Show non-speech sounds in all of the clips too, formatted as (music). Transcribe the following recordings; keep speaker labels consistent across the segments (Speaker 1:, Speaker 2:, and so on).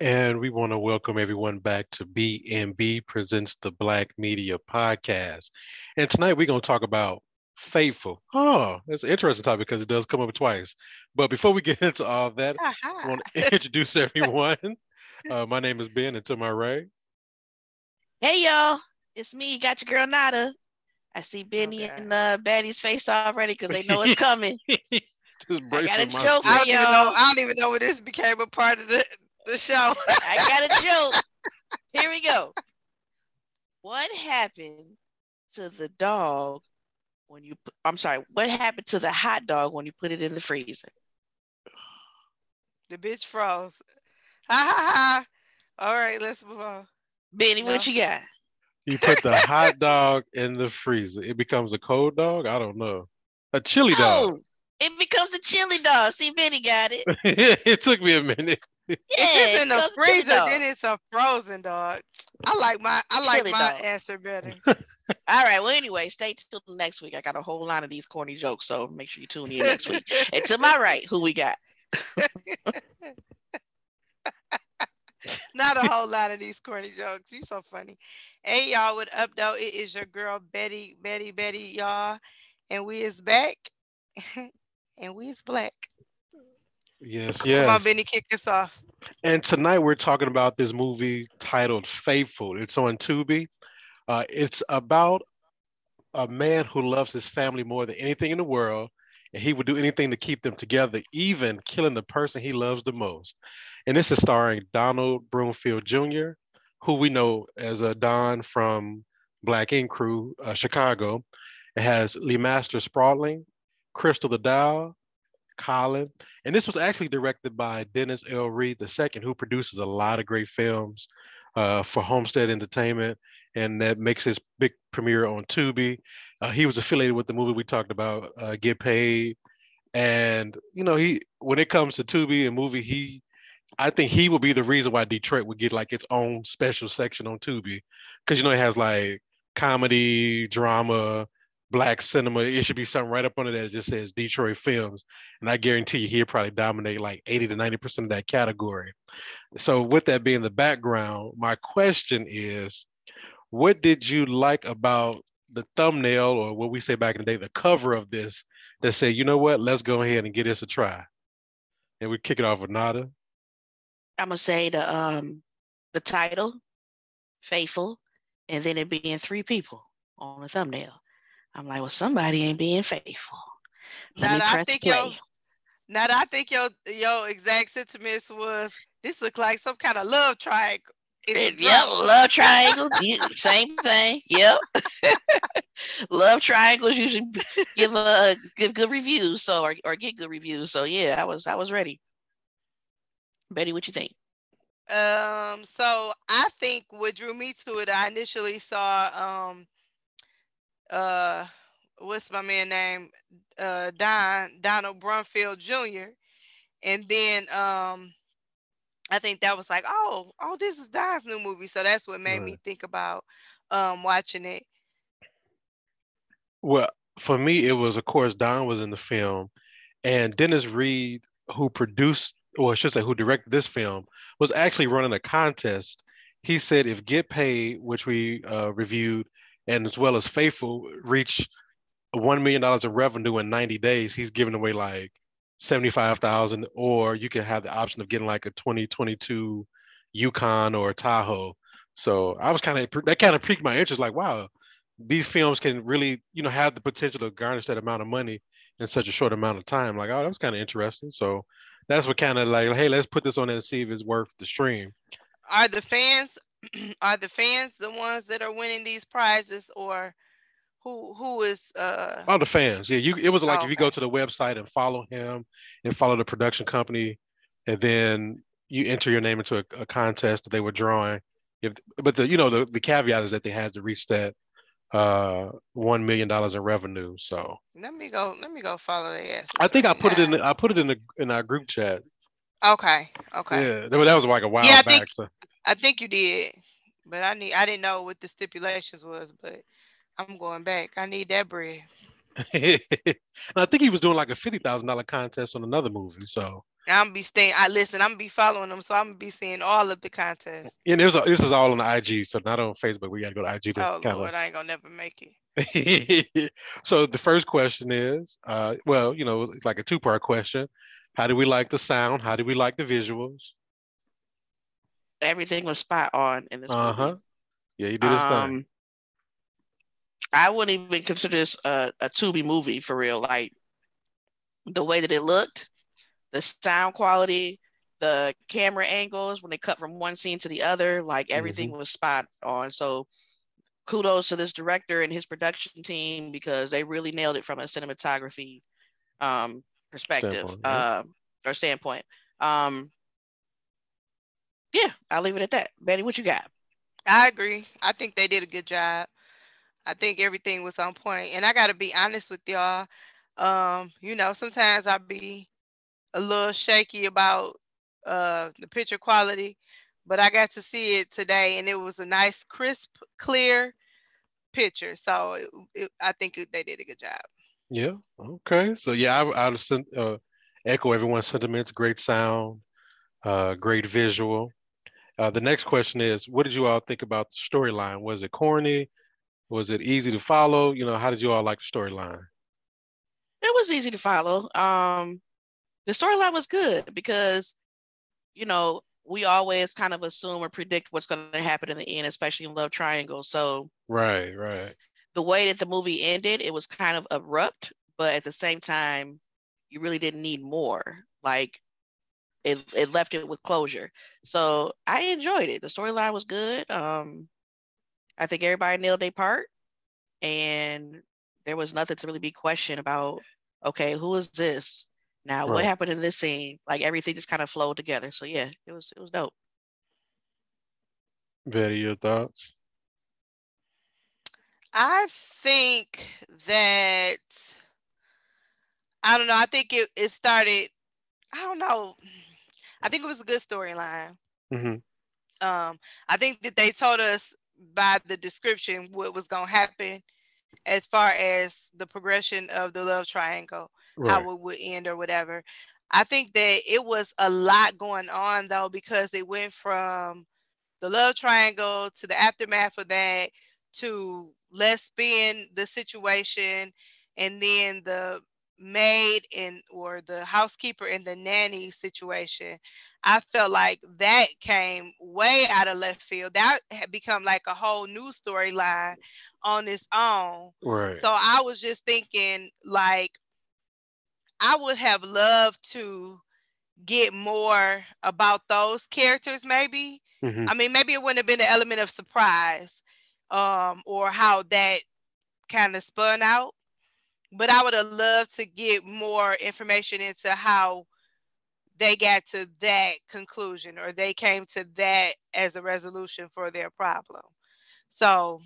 Speaker 1: And we want to welcome everyone back to BNB Presents the Black Media Podcast. And tonight we're going to talk about Faithful. Oh, that's an interesting topic because it does come up twice. But before we get (laughs) into all that, I want to (laughs) introduce everyone. (laughs) Uh, my name is Ben, and to my right.
Speaker 2: Hey, y'all. It's me. Got your girl Nada. I see Benny okay. and uh, Batty's face already because they know it's (laughs) coming.
Speaker 1: Just I got a
Speaker 2: joke,
Speaker 3: I don't, even know, I don't even know when this became a part of the, the show.
Speaker 2: I got a (laughs) joke. Here we go. What happened to the dog when you put, I'm sorry, what happened to the hot dog when you put it in the freezer?
Speaker 3: The bitch froze. Ha ha ha. All right, let's move on.
Speaker 2: Benny, no. what you got?
Speaker 1: You put the (laughs) hot dog in the freezer. It becomes a cold dog? I don't know. A chili dog. Oh,
Speaker 2: it becomes a chili dog. See, Benny got it. (laughs)
Speaker 1: it took me a minute.
Speaker 3: Yeah, if it's in the freezer, then it's a frozen dog. I like my I like chili my dog. answer better. (laughs)
Speaker 2: All right. Well, anyway, stay till next week. I got a whole line of these corny jokes, so make sure you tune in next week. and to my right, who we got? (laughs)
Speaker 3: Not a whole lot of these corny jokes. You so funny. Hey y'all, what up though? It is your girl Betty, Betty, Betty, y'all, and we is back. (laughs) and we is black.
Speaker 1: Yes, yes.
Speaker 3: Come on, Benny, kick us off.
Speaker 1: And tonight we're talking about this movie titled Faithful. It's on Tubi. Uh, it's about a man who loves his family more than anything in the world, and he would do anything to keep them together, even killing the person he loves the most. And this is starring Donald Brumfield Jr., who we know as a Don from Black Ink Crew, uh, Chicago. It has LeMastor Spratling, Crystal the Doll, Colin. And this was actually directed by Dennis L. Reed II, who produces a lot of great films uh, for Homestead Entertainment, and that makes his big premiere on Tubi. Uh, he was affiliated with the movie we talked about, uh, Get Paid. And, you know, he when it comes to Tubi and movie, he I think he would be the reason why Detroit would get like its own special section on Tubi. Cause you know, it has like comedy, drama, black cinema. It should be something right up under that that just says Detroit films. And I guarantee you he'll probably dominate like 80 to 90% of that category. So with that being the background, my question is what did you like about the thumbnail or what we say back in the day, the cover of this that said, you know what, let's go ahead and get this a try. And we kick it off with Nada.
Speaker 2: I'm gonna say the um the title, Faithful, and then it being three people on the thumbnail. I'm like, well, somebody ain't being faithful.
Speaker 3: Let now I think play. your now I think your your exact sentiments was this looked like some kind of love triangle.
Speaker 2: Yep, love triangle, same thing. Yep, (laughs) love triangles usually give a give good reviews, so or, or get good reviews. So yeah, I was I was ready. Betty, what you think?
Speaker 3: Um, so I think what drew me to it, I initially saw um uh what's my man name? Uh Don Donald Brumfield Jr. And then um I think that was like, oh, oh, this is Don's new movie. So that's what made right. me think about um watching it.
Speaker 1: Well, for me, it was of course Don was in the film, and Dennis Reed, who produced or I should say who directed this film, was actually running a contest. He said if Get Paid, which we uh, reviewed, and as well as Faithful, reach one million dollars in revenue in 90 days, he's giving away like 75,000, or you can have the option of getting like a 2022 Yukon or Tahoe. So I was kind of that kind of piqued my interest. Like, wow, these films can really, you know, have the potential to garnish that amount of money in such a short amount of time. Like, oh, that was kind of interesting. So that's what kind of like, hey, let's put this on there and see if it's worth the stream.
Speaker 3: Are the fans (clears throat) are the fans the ones that are winning these prizes or who who is uh
Speaker 1: all the fans yeah you it was like oh, if you go to the website and follow him and follow the production company and then you enter your name into a, a contest that they were drawing if but the you know the, the caveat is that they had to reach that uh one million dollars in revenue. So
Speaker 3: let me go. Let me go follow the
Speaker 1: I think I put it in. The, I put it in the in our group chat.
Speaker 3: Okay. Okay.
Speaker 1: Yeah, that was like a while yeah, I
Speaker 3: back. Think, so. I think you did, but I need. I didn't know what the stipulations was, but I'm going back. I need that bread. (laughs)
Speaker 1: I think he was doing like a fifty thousand dollar contest on another movie. So
Speaker 3: I'm be staying. I listen. I'm be following them, so I'm gonna be seeing all of the contests.
Speaker 1: and there's a, this is all on the IG, so not on Facebook. We gotta go to IG. To
Speaker 3: Oh
Speaker 1: kinda-
Speaker 3: Lord, I ain't gonna never make it. (laughs)
Speaker 1: so the first question is, uh, well, you know, it's like a two part question. How do we like the sound? How do we like the visuals?
Speaker 2: Everything was spot on in this
Speaker 1: Uh huh. Yeah, you did his thing.
Speaker 2: Um, I wouldn't even consider this a, a Tubi movie for real. Like the way that it looked, the sound quality, the camera angles when they cut from one scene to the other, like everything
Speaker 1: Mm-hmm.
Speaker 2: was spot on. So kudos to this director and his production team because they really nailed it from a cinematography um, perspective
Speaker 1: Standpoint, yeah.
Speaker 2: uh, or standpoint. Um, yeah, I'll leave it at that. Betty, what you got?
Speaker 3: I agree. I think they did a good job. I think everything was on point. And I gotta be honest with y'all. Um, you know, sometimes I be a little shaky about uh the picture quality, but I got to see it today and it was a nice, crisp, clear picture. So it, it, I think it- they did a good job.
Speaker 1: Yeah. Okay. So yeah, I, I would uh, echo everyone's sentiments. Great sound, uh, great visual. Uh, the next question is, what did you all think about the storyline? Was it corny? Was it easy to follow? You know, how did you all like the storyline?
Speaker 2: It was easy to follow. Um, the storyline was good because, you know, we always kind of assume or predict what's going to happen in the end, especially in Love Triangle. So
Speaker 1: Right. Right.
Speaker 2: the way that the movie ended, it was kind of abrupt, but at the same time, you really didn't need more. Like it, it left it with closure. So I enjoyed it. The storyline was good. Um, I think everybody nailed their part, and there was nothing to really be questioned about. Okay, who is this? Now, what happened in this scene? Like everything just kind of flowed together. So yeah, it was it was dope.
Speaker 1: Betty, your thoughts?
Speaker 3: I think that I don't know. I think it, it started. I don't know. I think it was a good storyline.
Speaker 1: hmm
Speaker 3: Um, I think that they told us by the description what was gonna happen as far as the progression of the love triangle,
Speaker 1: Right.
Speaker 3: how it would end or whatever. I think that it was a lot going on though because it went from the love triangle to the aftermath of that to let's spin the situation and then the maid and or the housekeeper and the nanny situation i felt like that came way out of left field that had become like a whole new storyline on its own
Speaker 1: Right.
Speaker 3: so i was just thinking like i would have loved to get more about those characters maybe
Speaker 1: Mhm.
Speaker 3: I mean, maybe it wouldn't have been an element of surprise, um, or how that kind of spun out. But I would have loved to get more information into how they got to that conclusion or they came to that as a resolution for their problem. So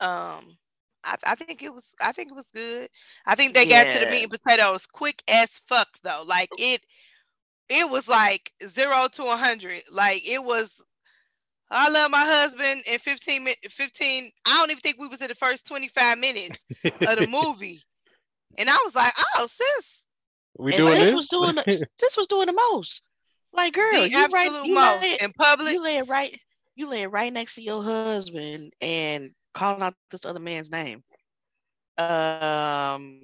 Speaker 3: um I, I think it was I think it was good. I think they got to the meat and potatoes quick as fuck though. Like it it was like zero to a hundred. Like it was I love my husband in 15 min 15. I don't even think we was in the first 25 minutes of the (laughs) movie. And I was like, oh sis,
Speaker 1: we
Speaker 2: and
Speaker 1: doing
Speaker 2: sis
Speaker 1: this?
Speaker 2: was doing the, (laughs) sis was doing the most. Like girl,
Speaker 3: the
Speaker 2: you right,
Speaker 3: absolute
Speaker 2: you
Speaker 3: most
Speaker 2: lay,
Speaker 3: in public.
Speaker 2: you lay it right, you lay it right next to your husband and calling out this other man's name. Um,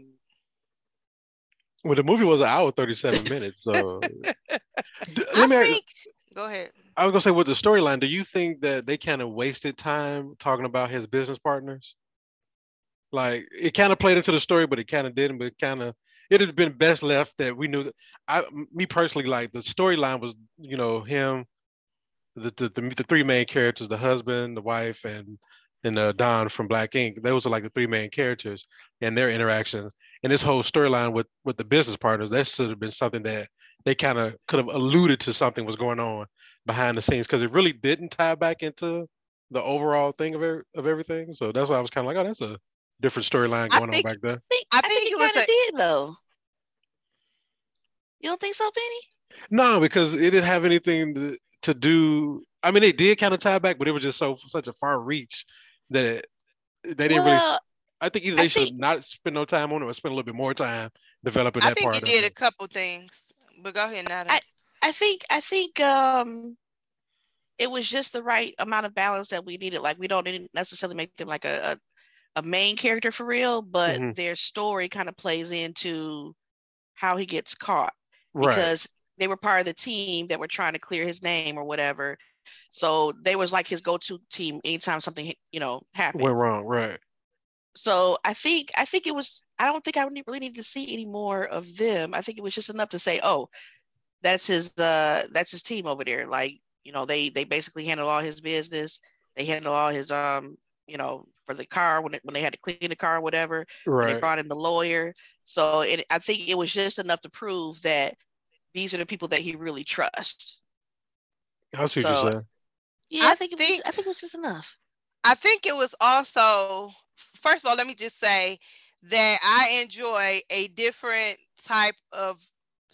Speaker 1: well, the movie was an hour thirty seven minutes. So (laughs) D-
Speaker 3: I
Speaker 1: let me ask-
Speaker 3: think go ahead.
Speaker 1: I was gonna say with the storyline, do you think that they kind of wasted time talking about his business partners? Like it kind of played into the story, but it kind of didn't. But it kind of it had been best left that we knew that. I, me personally, like the storyline was, you know, him, the the, the the three main characters, the husband, the wife, and and uh, Don from Black Ink. Those are like the three main characters and their interaction. And this whole storyline with with the business partners, that should have been something that they kind of could have alluded to something was going on behind the scenes because it really didn't tie back into the overall thing of er- of everything. So that's why I was kind of like, oh, that's a different storyline going
Speaker 3: think-
Speaker 1: on back there.
Speaker 2: think,
Speaker 3: I
Speaker 2: I
Speaker 3: think
Speaker 2: think
Speaker 3: it
Speaker 2: it
Speaker 3: was
Speaker 2: kind of
Speaker 3: a-
Speaker 2: did though. You don't think so, Penny?
Speaker 1: No, because it didn't have anything to, to do. I mean, it did kind of tie back, but it was just so such a far reach that it, They didn't really. I think either
Speaker 2: I
Speaker 1: they should
Speaker 2: think-
Speaker 1: not spend no time on it or spend a little bit more time developing that part.
Speaker 3: I
Speaker 1: that
Speaker 3: think
Speaker 1: part.
Speaker 3: it
Speaker 1: of
Speaker 3: did a couple things. But go ahead, Nada.
Speaker 2: I- I think I think um it was just the right amount of balance that we needed. Like we don't need necessarily make them like a a, a main character for real, but
Speaker 1: Mhm.
Speaker 2: their story kind of plays into how he gets caught
Speaker 1: Right.
Speaker 2: because they were part of the team that were trying to clear his name or whatever. So they was like his go-to team anytime something you know happened.
Speaker 1: Went wrong. Right.
Speaker 2: So I think I think it was I don't think I really needed to see any more of them. I think it was just enough to say, oh, that's his uh that's his team over there. Like, you know, they they basically handle all his business. They handle all his um, you know, for the car when it, when they had to clean the car or whatever. And they brought in the lawyer. So it, I think it was just enough to prove that these are the people that he really trusts.
Speaker 1: I see what
Speaker 2: So-
Speaker 1: you're saying.
Speaker 2: Yeah, I,
Speaker 3: I
Speaker 2: think, it
Speaker 3: think-
Speaker 2: was, I think it was just enough.
Speaker 3: I think it was also, first of all, let me just say that I enjoy a different type of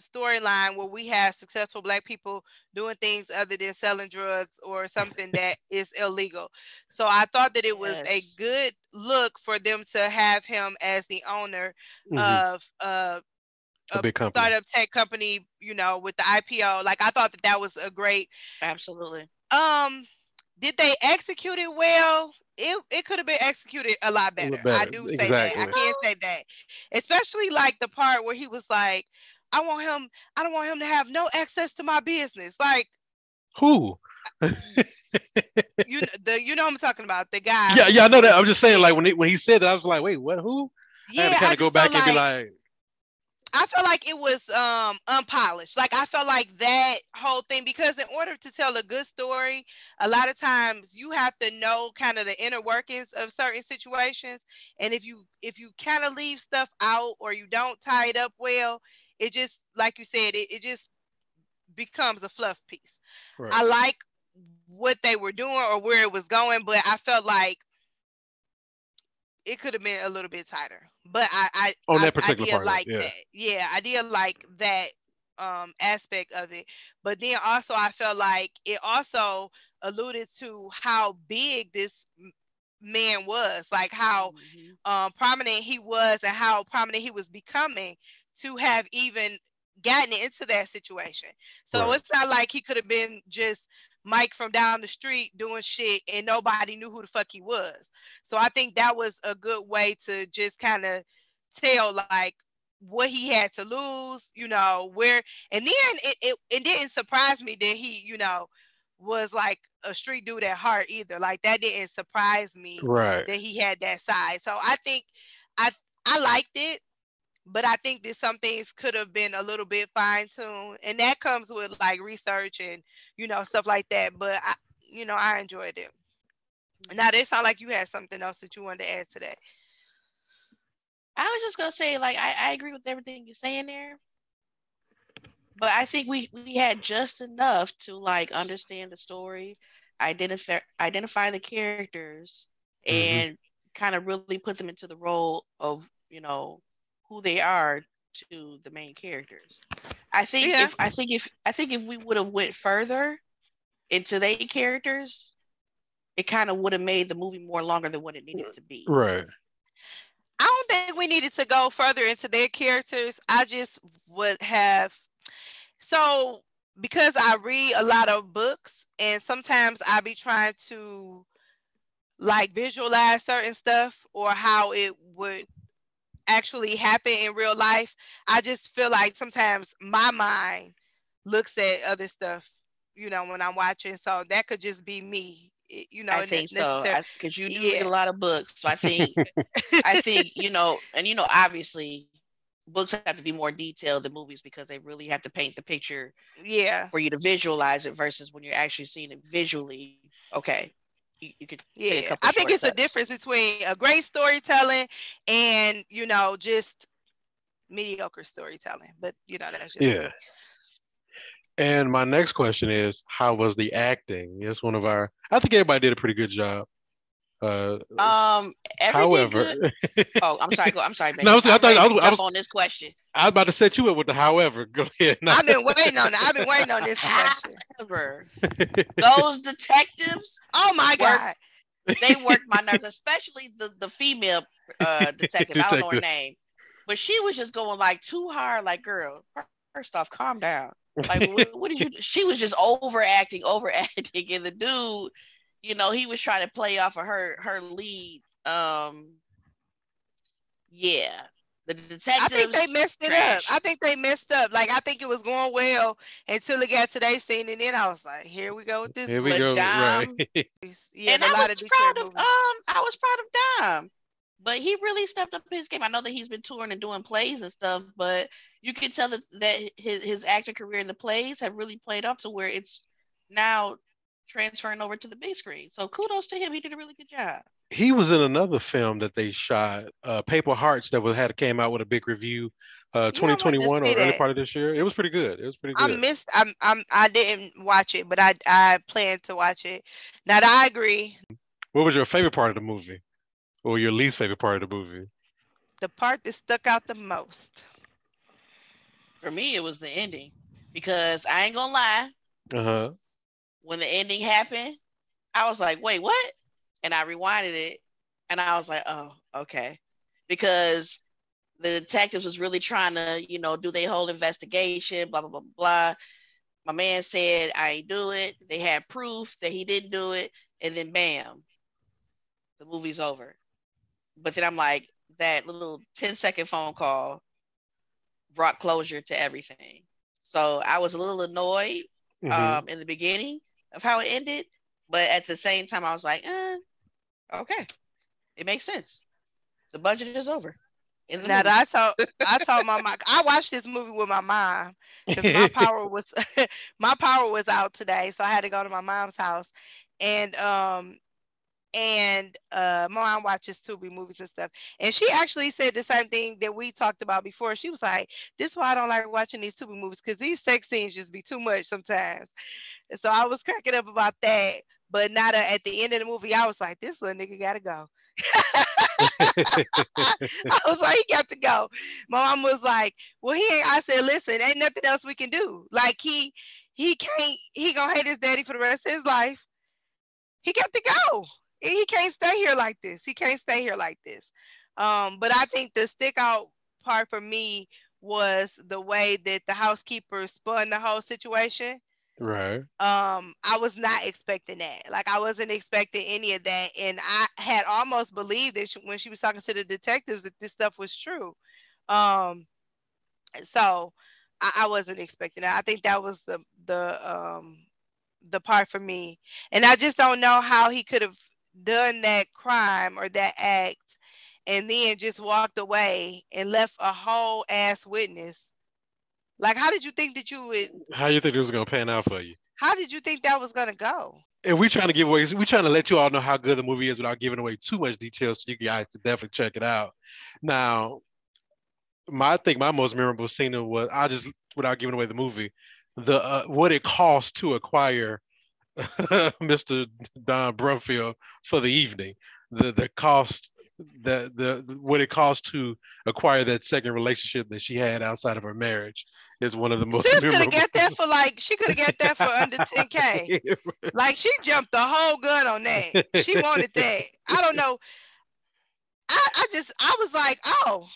Speaker 3: storyline where we have successful black people doing things other than selling drugs or something (laughs) that is illegal. So I thought that it was a good look for them to have him as the owner
Speaker 1: Mhm.
Speaker 3: of uh
Speaker 1: A
Speaker 3: a
Speaker 1: big company.
Speaker 3: startup tech company, you know, with the IPO. Like I thought that that was a great
Speaker 2: Absolutely.
Speaker 3: um did they execute it well it, it could have been executed a lot
Speaker 1: A
Speaker 3: better, i do say that i can't say that especially like the part where he was like i want him i don't want him to have no access to my business like
Speaker 1: Who? (laughs)
Speaker 3: you the you know i'm talking about the guy
Speaker 1: yeah, yeah, I know that. I'm just saying, like when he, when he said that, I was like, wait, what? Who?
Speaker 3: yeah
Speaker 1: I had to kind of go back
Speaker 3: felt
Speaker 1: and be
Speaker 3: like-
Speaker 1: like,
Speaker 3: I felt like it was um unpolished. Like I felt like that whole thing because in order to tell a good story, a lot of times you have to know kind of the inner workings of certain situations. And if you if you kind of leave stuff out or you don't tie it up well, it just like you said, it, it just becomes a fluff piece.
Speaker 1: right.
Speaker 3: I like what they were doing or where it was going, but I felt like it could have been a little bit tighter. But I, I
Speaker 1: On
Speaker 3: I,
Speaker 1: that particular
Speaker 3: I did
Speaker 1: part of it,
Speaker 3: like
Speaker 1: yeah.
Speaker 3: that. Yeah, I did like that um aspect of it. But then also I felt like it also alluded to how big this man was, like how
Speaker 2: Mhm.
Speaker 3: um, prominent he was and how prominent he was becoming to have even gotten into that situation. So
Speaker 1: Right.
Speaker 3: it's not like he could have been just Mike from down the street doing shit and nobody knew who the fuck he was. So I think that was a good way to just kind of tell like what he had to lose, you know, where and then it, it it didn't surprise me that he, you know, was like a street dude at heart either. Like that didn't surprise me
Speaker 1: right.
Speaker 3: that he had that side. So I think I I liked it, but I think that some things could have been a little bit fine tuned, and that comes with like research and you know stuff like that. But I, you know, I enjoyed it. Now, it sound like you had something else that you wanted to add to that.
Speaker 2: I was just gonna say, like, I, I agree with everything you're saying there. But I think we we had just enough to like understand the story, identify identify the characters,
Speaker 1: Mhm.
Speaker 2: and kind of really put them into the role of you know who they are to the main characters. I think
Speaker 3: Yeah.
Speaker 2: if I think if I think if we would have went further into their characters, it kind of would have made the movie more longer than what it needed to be.
Speaker 1: Right.
Speaker 3: I don't think we needed to go further into their characters. I just would have so because I read a lot of books and sometimes I be trying to like visualize certain stuff or how it would actually happen in real life. I just feel like sometimes my mind looks at other stuff, you know, when I'm watching. So that could just be me. you know,
Speaker 2: I think so because you do
Speaker 3: Yeah.
Speaker 2: read a lot of books. So I think (laughs) I think you know, and you know, obviously, books have to be more detailed than movies because they really have to paint the picture
Speaker 3: yeah.
Speaker 2: for you to visualize it versus when you're actually seeing it visually. Okay, you, you could
Speaker 3: Yeah,
Speaker 2: couple
Speaker 3: I think it's a difference between a great storytelling and you know just mediocre storytelling. But you know that's just
Speaker 1: Yeah. And my next question is, how was the acting? It's one of our. I think everybody did a pretty good job. Uh,
Speaker 2: Um,
Speaker 1: however. (laughs)
Speaker 2: Oh, I'm sorry. Go. I'm sorry. Baby.
Speaker 1: No, I was- I
Speaker 2: I'm
Speaker 1: thought- I was- I was-
Speaker 2: on this question.
Speaker 1: I was about to set you up with the however. (laughs) Go ahead. No.
Speaker 3: I've been waiting on it. I've been waiting on this question. (laughs)
Speaker 2: However, those detectives
Speaker 3: Oh my
Speaker 2: Work-
Speaker 3: god.
Speaker 2: They worked my nerves, especially the the female uh, detective. I don't know her name, but she was just going like too hard. Like, girl, first off, calm down. Like, what, what did you? She was just overacting, overacting, and the dude, you know, he was trying to play off of her her lead. Um, yeah, the detectives.
Speaker 3: I think they messed it
Speaker 2: trash.
Speaker 3: up. I think they messed up. Like I think it was going well until it got to their scene, and then I was like, "Here we go with this."
Speaker 1: Here we go.
Speaker 2: Dom-
Speaker 1: Right. (laughs) (laughs)
Speaker 3: Yeah,
Speaker 2: and
Speaker 3: a
Speaker 2: I
Speaker 3: lot
Speaker 2: was
Speaker 3: of Detroit
Speaker 2: proud of um. I was proud of Don, but he really stepped up his game. I know that he's been touring and doing plays and stuff, but you can tell that that his his acting career in the plays have really played up to where it's now transferring over to the big screen. So kudos to him. He did a really good job.
Speaker 1: he was in another film that they shot, uh, Paper Hearts, that was had came out with a big review, uh,
Speaker 3: Yeah, I wanted to
Speaker 1: 2021 or
Speaker 3: see
Speaker 1: early
Speaker 3: that.
Speaker 1: part of this year. It was pretty good. It was pretty good.
Speaker 3: I missed. I'm. I'm. I didn't watch it, but I. I plan to watch it. Now I agree.
Speaker 1: what was your favorite part of the movie, or your least favorite part of the movie?
Speaker 3: The part that stuck out the most.
Speaker 2: For me, it was the ending because I ain't gonna lie.
Speaker 1: Uh huh.
Speaker 2: When the ending happened, I was like, "Wait, what?" And I rewinded it, and I was like, "Oh, okay," because the detectives was really trying to, you know, do their whole investigation, blah blah blah blah. My man said, "I ain't do it." They had proof that he didn't do it, and then bam, the movie's over. But then I'm like, that little 10 second phone call brought closure to everything. So I was a little annoyed
Speaker 1: Mhm.
Speaker 2: um, in the beginning of how it ended, but at the same time, I was like, eh, okay, it makes sense. The budget is over. The
Speaker 3: Now. I told. I told my mom. I watched this movie with my mom because my (laughs) power was. (laughs) my power was out today, so I had to go to my mom's house, and um, and uh, my mom watches Tubi movies and stuff, and she actually said the same thing that we talked about before. She was like, "This is why I don't like watching these Tubi movies because these sex scenes just be too much sometimes." And so I was cracking up about that. But not at the end of the movie, I was like, "This little nigga gotta go." (laughs) I was like, he got to go. My mom was like, well, he ain't. I said, listen, ain't nothing else we can do. Like he, he can't. He gonna hate his daddy for the rest of his life. He got to go. He can't stay here like this. He can't stay here like this. Um, but I think the stick out part for me was the way that the housekeeper spun the whole situation
Speaker 1: right.
Speaker 3: um i was not expecting that. Like i wasn't expecting any of that. And i had almost believed that she, when she was talking to the detectives that this stuff was true. Um so I, I wasn't expecting that. I think that was the the um the part for me. And i just don't know how he could have done that crime or that act and then just walked away and left a whole ass witness like how did you think that you would
Speaker 1: How you think it was gonna pan out for you?
Speaker 3: how did you think that was gonna go
Speaker 1: And we're trying to give away. we're trying to let you all know how good the movie is without giving away too much detail, so you guys can definitely check it out. Now, my I think my most memorable scene was I just without giving away the movie, the uh, what it cost to acquire (laughs) Mr. Don Brumfield for the evening. The the cost the the what it cost to acquire that second relationship that she had outside of her marriage is one of the most
Speaker 3: She could have got that for like she could have got that for under (laughs) 10k. Like she jumped the whole gun on that. She wanted that. I don't know. I, I just I was like, oh,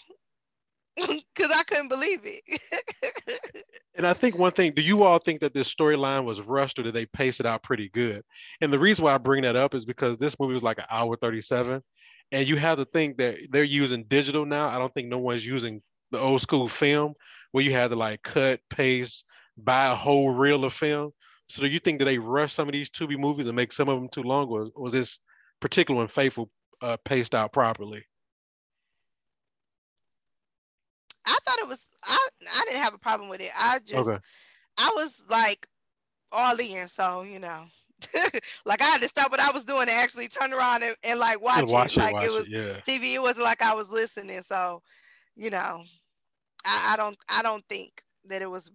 Speaker 3: (laughs) because I couldn't believe it.
Speaker 1: And I think one thing, do you all think that this storyline was rushed or did they pace it out pretty good? And the reason why I bring that up is because this movie was like an hour 37. And you have to think that they're using digital now. I don't think no one's using the old school film where you had to like cut, paste, buy a whole reel of film. So do you think that they rush some of these Tubi movies and make some of them too long, or was this particular one faithful uh, paced out properly?
Speaker 3: I thought it was I I didn't have a problem with it. I just
Speaker 1: Okay.
Speaker 3: I was like all in, so you know. (laughs) like I had to stop what I was doing and actually turn around and, and like watch,
Speaker 1: Watch
Speaker 3: it.
Speaker 1: it,
Speaker 3: Like
Speaker 1: watch
Speaker 3: it was
Speaker 1: it, yeah.
Speaker 3: TV. It wasn't like I was listening. So, you know, I, I don't I don't think that it was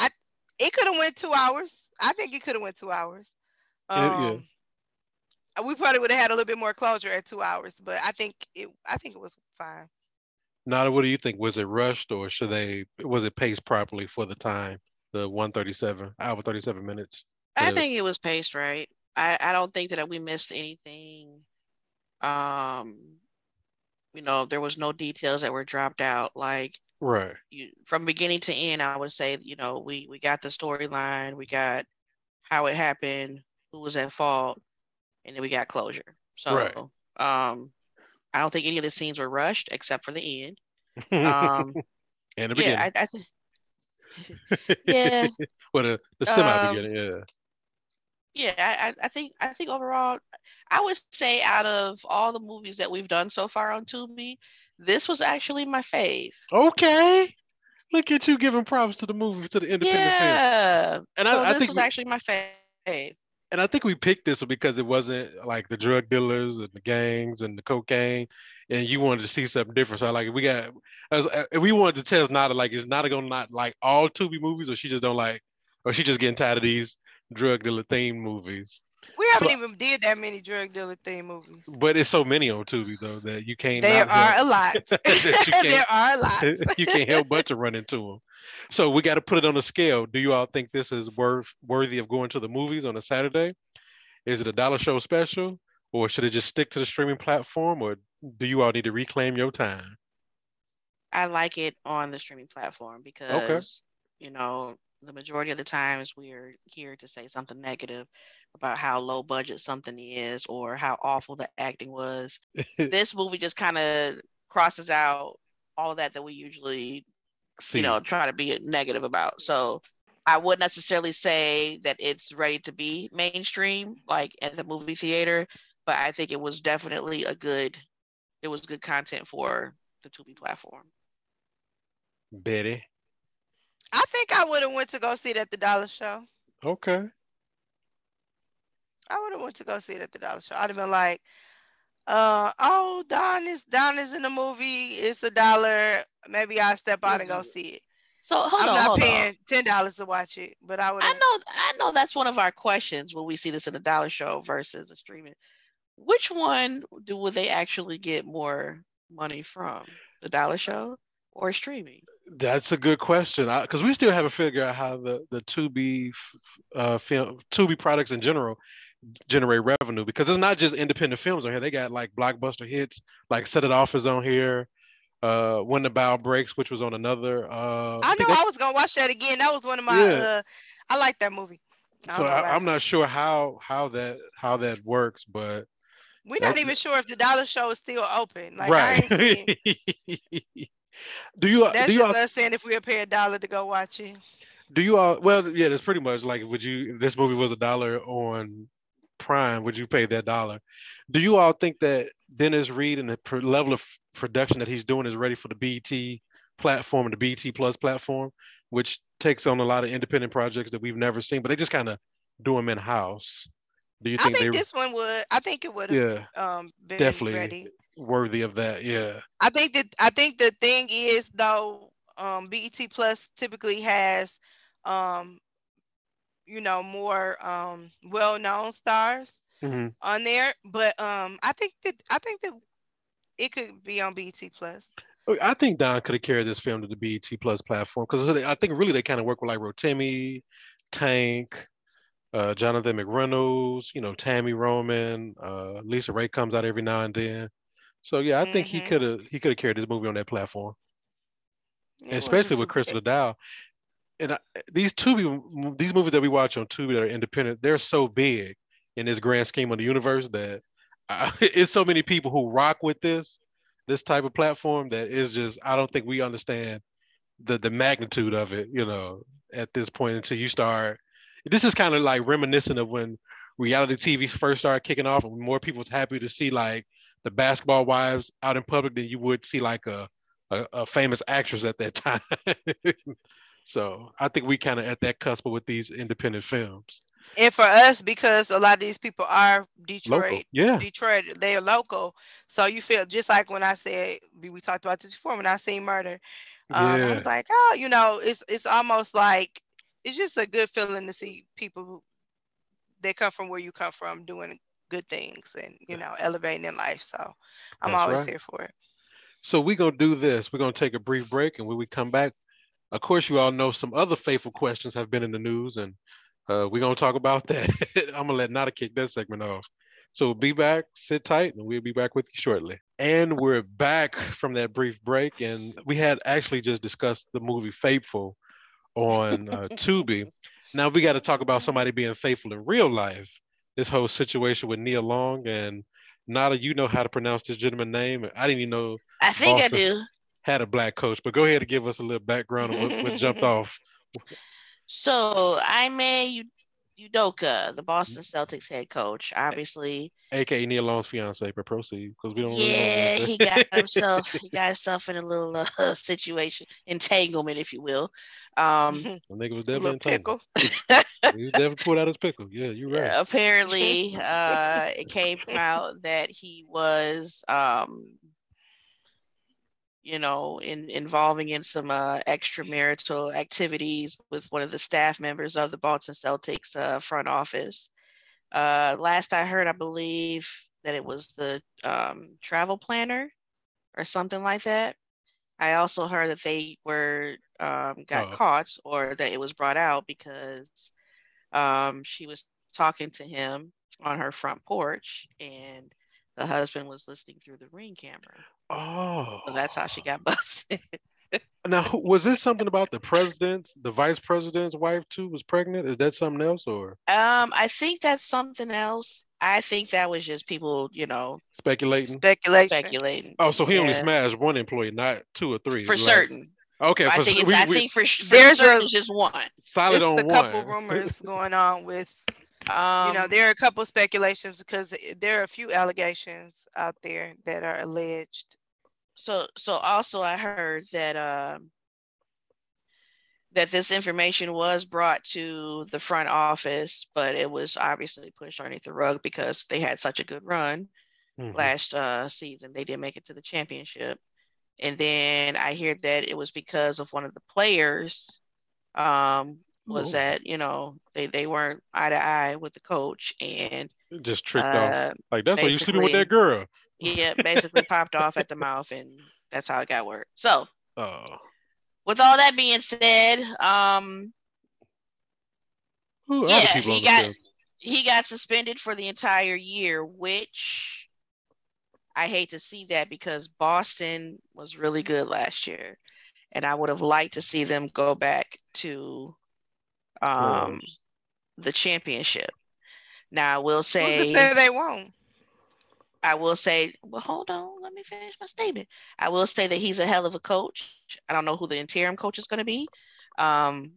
Speaker 3: I it could have went two hours. I think it could have went two hours. Um
Speaker 1: yeah.
Speaker 3: we probably would have had a little bit more closure at two hours, but I think it I think it was fine.
Speaker 1: Nada, what do you think? Was it rushed or should they was it paced properly for the time? The 137, hour 37 minutes.
Speaker 2: I think it was paced right. I, I don't think that we missed anything. Um, you know, there was no details that were dropped out. Like
Speaker 1: Right.
Speaker 2: you from beginning to end, I would say, you know, we we got the storyline, we got how it happened, who was at fault, and then we got closure. So
Speaker 1: Right.
Speaker 2: um I don't think any of the scenes were rushed except for the end. (laughs) Um
Speaker 1: and the
Speaker 2: yeah, I, I think (laughs) yeah.
Speaker 1: well, the, the semi
Speaker 2: Um,
Speaker 1: beginning, yeah.
Speaker 2: Yeah, I, I think I think overall, I would say out of all the movies that we've done so far on Tubi, this was actually my fave.
Speaker 1: Okay. Look at you giving props to the movie, to the independent film.
Speaker 2: Yeah,
Speaker 1: And
Speaker 2: so
Speaker 1: I, I
Speaker 2: this
Speaker 1: think
Speaker 2: was
Speaker 1: we,
Speaker 2: actually my fave.
Speaker 1: and I think we picked this because it wasn't like the drug dealers and the gangs and the cocaine, and you wanted to see something different. So like we got, as and we wanted to test Nada like is Nada gonna not like all Tubi movies, or she just don't like, or she just getting tired of these drug dealer themed movies.
Speaker 3: We haven't
Speaker 1: So-
Speaker 3: even did that many drug dealer theme movies.
Speaker 1: But it's so many on Tubi though that you can't.
Speaker 3: There are
Speaker 1: help-
Speaker 3: a lot. (laughs)
Speaker 1: you (laughs) can't-
Speaker 3: there are a lot. (laughs)
Speaker 1: you can't help but to run into them. So we got to put it on a scale. Do you all think this is worth worthy of going to the movies on a Saturday? Is it a dollar show special, or should it just stick to the streaming platform, or do you all need to reclaim your time?
Speaker 2: I like it on the streaming platform because you know the majority of the times we're here to say something negative about how low budget something is or how awful the acting was. (laughs) this movie just kind of crosses out all of that that we usually
Speaker 1: See,
Speaker 2: you know try to be negative about so i wouldn't necessarily say that it's ready to be mainstream like at the movie theater but i think it was definitely a good it was good content for the Tubi platform
Speaker 1: Betty.
Speaker 3: I think I would have went to go see it at the dollar show.
Speaker 1: Okay.
Speaker 3: I would have went to go see it at the dollar show. I'd have been like, uh, oh, Don is Don is in the movie. It's a dollar. Maybe I'll step out and go see it.
Speaker 2: so hold
Speaker 3: I'm
Speaker 2: on
Speaker 3: not
Speaker 2: hold
Speaker 3: paying
Speaker 2: on
Speaker 3: ten dollars to watch it, but I would.
Speaker 2: i know i know that's one of our questions when we see this in the dollar show versus a streaming which one do would they actually get more money from the dollar show or streaming
Speaker 1: That's a good question because we still haven't figured out how the the Tubi uh, film Tubi products in general generate revenue because it's not just independent films on here. They got like blockbuster hits like Set It Off is on here. Uh, When the Bough Breaks, which was on another. Uh,
Speaker 3: I know
Speaker 1: they-
Speaker 3: I was gonna watch that again. That was one of my.
Speaker 1: Yeah.
Speaker 3: Uh, I like that movie. I
Speaker 1: so I, I'm not sure how how that how that works, but
Speaker 3: We're not even sure if the dollar show is still open. Like I ain't
Speaker 1: right. (laughs) do you
Speaker 3: That's
Speaker 1: do you
Speaker 3: just
Speaker 1: all
Speaker 3: us saying if we'll pay a dollar to go watch it.
Speaker 1: do you all well yeah that's pretty much like would you if this movie was a dollar on prime would you pay that dollar do you all think that dennis reed and the pr- level of production that he's doing is ready for the bt platform and the bt plus platform which takes on a lot of independent projects that we've never seen but they just kind of do them in house do you
Speaker 3: I
Speaker 1: think,
Speaker 3: think
Speaker 1: they're
Speaker 3: this one would. I think it would have
Speaker 1: yeah
Speaker 3: um been
Speaker 1: definitely.
Speaker 3: ready.
Speaker 1: Worthy of that yeah
Speaker 3: I think that I think the thing is though, um, BET Plus typically has, um, you know, more um well-known stars
Speaker 1: hmm
Speaker 3: on there. But um, I think that I think that it could be on BET Plus.
Speaker 1: I think Don could have carried this film to the BET Plus platform because I think really they kind of work with like Rotimi, Tank, uh, Jonathan McReynolds, you know, Tami Roman, uh, LisaRaye comes out every now and then. So yeah, I think he
Speaker 3: Mhm.
Speaker 1: could have he could have carried this movie on that platform,
Speaker 3: It
Speaker 1: especially with Chris
Speaker 3: bad.
Speaker 1: And I, these two these movies that we watch on Tubi that are independent, they're so big in this grand scheme of the universe that uh, (laughs) it's so many people who rock with this this type of platform that is just I don't think we understand the the magnitude of it, you know, at this point until you start. This is kind of like reminiscent of when reality TV first started kicking off, and more people was happy to see like the basketball wives out in public than you would see like a a, a famous actress at that (laughs) time. so I think we kind of at that cusp with these independent films.
Speaker 3: And for us, because a lot of these people are
Speaker 1: Local,
Speaker 3: Detroit,
Speaker 1: yeah,
Speaker 3: Detroit, they are local. So you feel just like when I said we talked about this before when I seen murder. Um, I was like, oh, you know, it's it's almost like it's just a good feeling to see people they come from where you come from doing good things and you know elevating in life. So I'm
Speaker 1: That's
Speaker 3: always
Speaker 1: right.
Speaker 3: here for it.
Speaker 1: So we're gonna do this. We're gonna take a brief break, and when we come back, of course, you all know some other faithful questions have been in the news, and uh, we're gonna talk about (laughs) that. I'm gonna let Nada kick that segment off. So be back, sit tight, and we'll be back with you shortly. And we're back from that brief break, and we had actually just discussed the movie Faithful on uh, (laughs) Tubi. Now we got to talk about somebody being faithful in real life. This whole situation with Nia Long and Nada, you know how to pronounce this gentleman's name. I didn't even know.
Speaker 2: I think
Speaker 1: Boston
Speaker 2: I do.
Speaker 1: Had a black coach, but go ahead and give us a little background of what, what jumped (laughs) off.
Speaker 2: So Ime Udoka, the Boston Celtics head coach, obviously.
Speaker 1: AKA Nia Long's fiance, but proceed because we don't.
Speaker 2: Yeah,
Speaker 1: really know
Speaker 2: he got himself (laughs) he got himself in a little uh, (laughs) situation, entanglement, if you will. Um, (laughs)
Speaker 1: the nigga was
Speaker 3: Little
Speaker 1: definitely entangled.
Speaker 3: pickle.
Speaker 1: He was definitely pulled out his pickle. Yeah, you're right.
Speaker 2: apparently, uh, it came out that he was, um, you know, in involving in some uh, extramarital activities with one of the staff members of the Boston Celtics uh, front office. Uh, last I heard, I believe that it was the um, travel planner or something like that. I also heard that they were um, got
Speaker 1: Oh.
Speaker 2: caught or that it was brought out because um, she was talking to him on her front porch and the husband was listening through the ring camera.
Speaker 1: Oh,
Speaker 2: So that's how she got (laughs) busted.
Speaker 1: Now, was this something about the president's, the vice president's wife too was pregnant? Is that something else or
Speaker 2: um, I think that's something else. I think that was just people, you know,
Speaker 1: speculating?
Speaker 3: Speculation.
Speaker 1: Mm.
Speaker 2: speculating.
Speaker 1: Oh, so he only smashed one employee, not two or three.
Speaker 2: for
Speaker 1: Like-
Speaker 2: certain.
Speaker 1: Okay,
Speaker 2: I
Speaker 1: for
Speaker 2: think
Speaker 1: cer-
Speaker 2: it's,
Speaker 1: we,
Speaker 2: I
Speaker 1: we
Speaker 2: think for, sh- for
Speaker 3: There's
Speaker 2: certain
Speaker 3: a-
Speaker 2: just one.
Speaker 1: solid
Speaker 3: It's
Speaker 1: on
Speaker 3: a couple rumors (laughs) going on with
Speaker 2: Um,
Speaker 3: you know there are a couple speculations because there are a few allegations out there that are alleged
Speaker 2: so so also I heard that um that this information was brought to the front office, but it was obviously pushed underneath the rug because they had such a good run
Speaker 1: Mhm.
Speaker 2: last uh, season. They didn't make it to the championship. And then I hear that it was because of one of the players um, was
Speaker 1: Ooh.
Speaker 2: that, you know, they, they weren't eye to eye with the coach and
Speaker 1: Just tricked off.
Speaker 2: uh,
Speaker 1: Like that's why you sleeping with that girl.
Speaker 2: yeah, basically popped off at the mouth and that's how it got worked. So (laughs)
Speaker 1: Oh,
Speaker 2: with all that being said, um,
Speaker 1: are
Speaker 2: Yeah, he got-
Speaker 1: field?
Speaker 2: he got suspended for the entire year, which I hate to see that because Boston was really good last year, and I would have liked to see them go back to um,
Speaker 1: Wolves.
Speaker 2: the championship. Now I will say,
Speaker 3: say they won't
Speaker 2: I will say, well, hold on, let me finish my statement. I will say that he's a hell of a coach. I don't know who the interim coach is going to be. Um,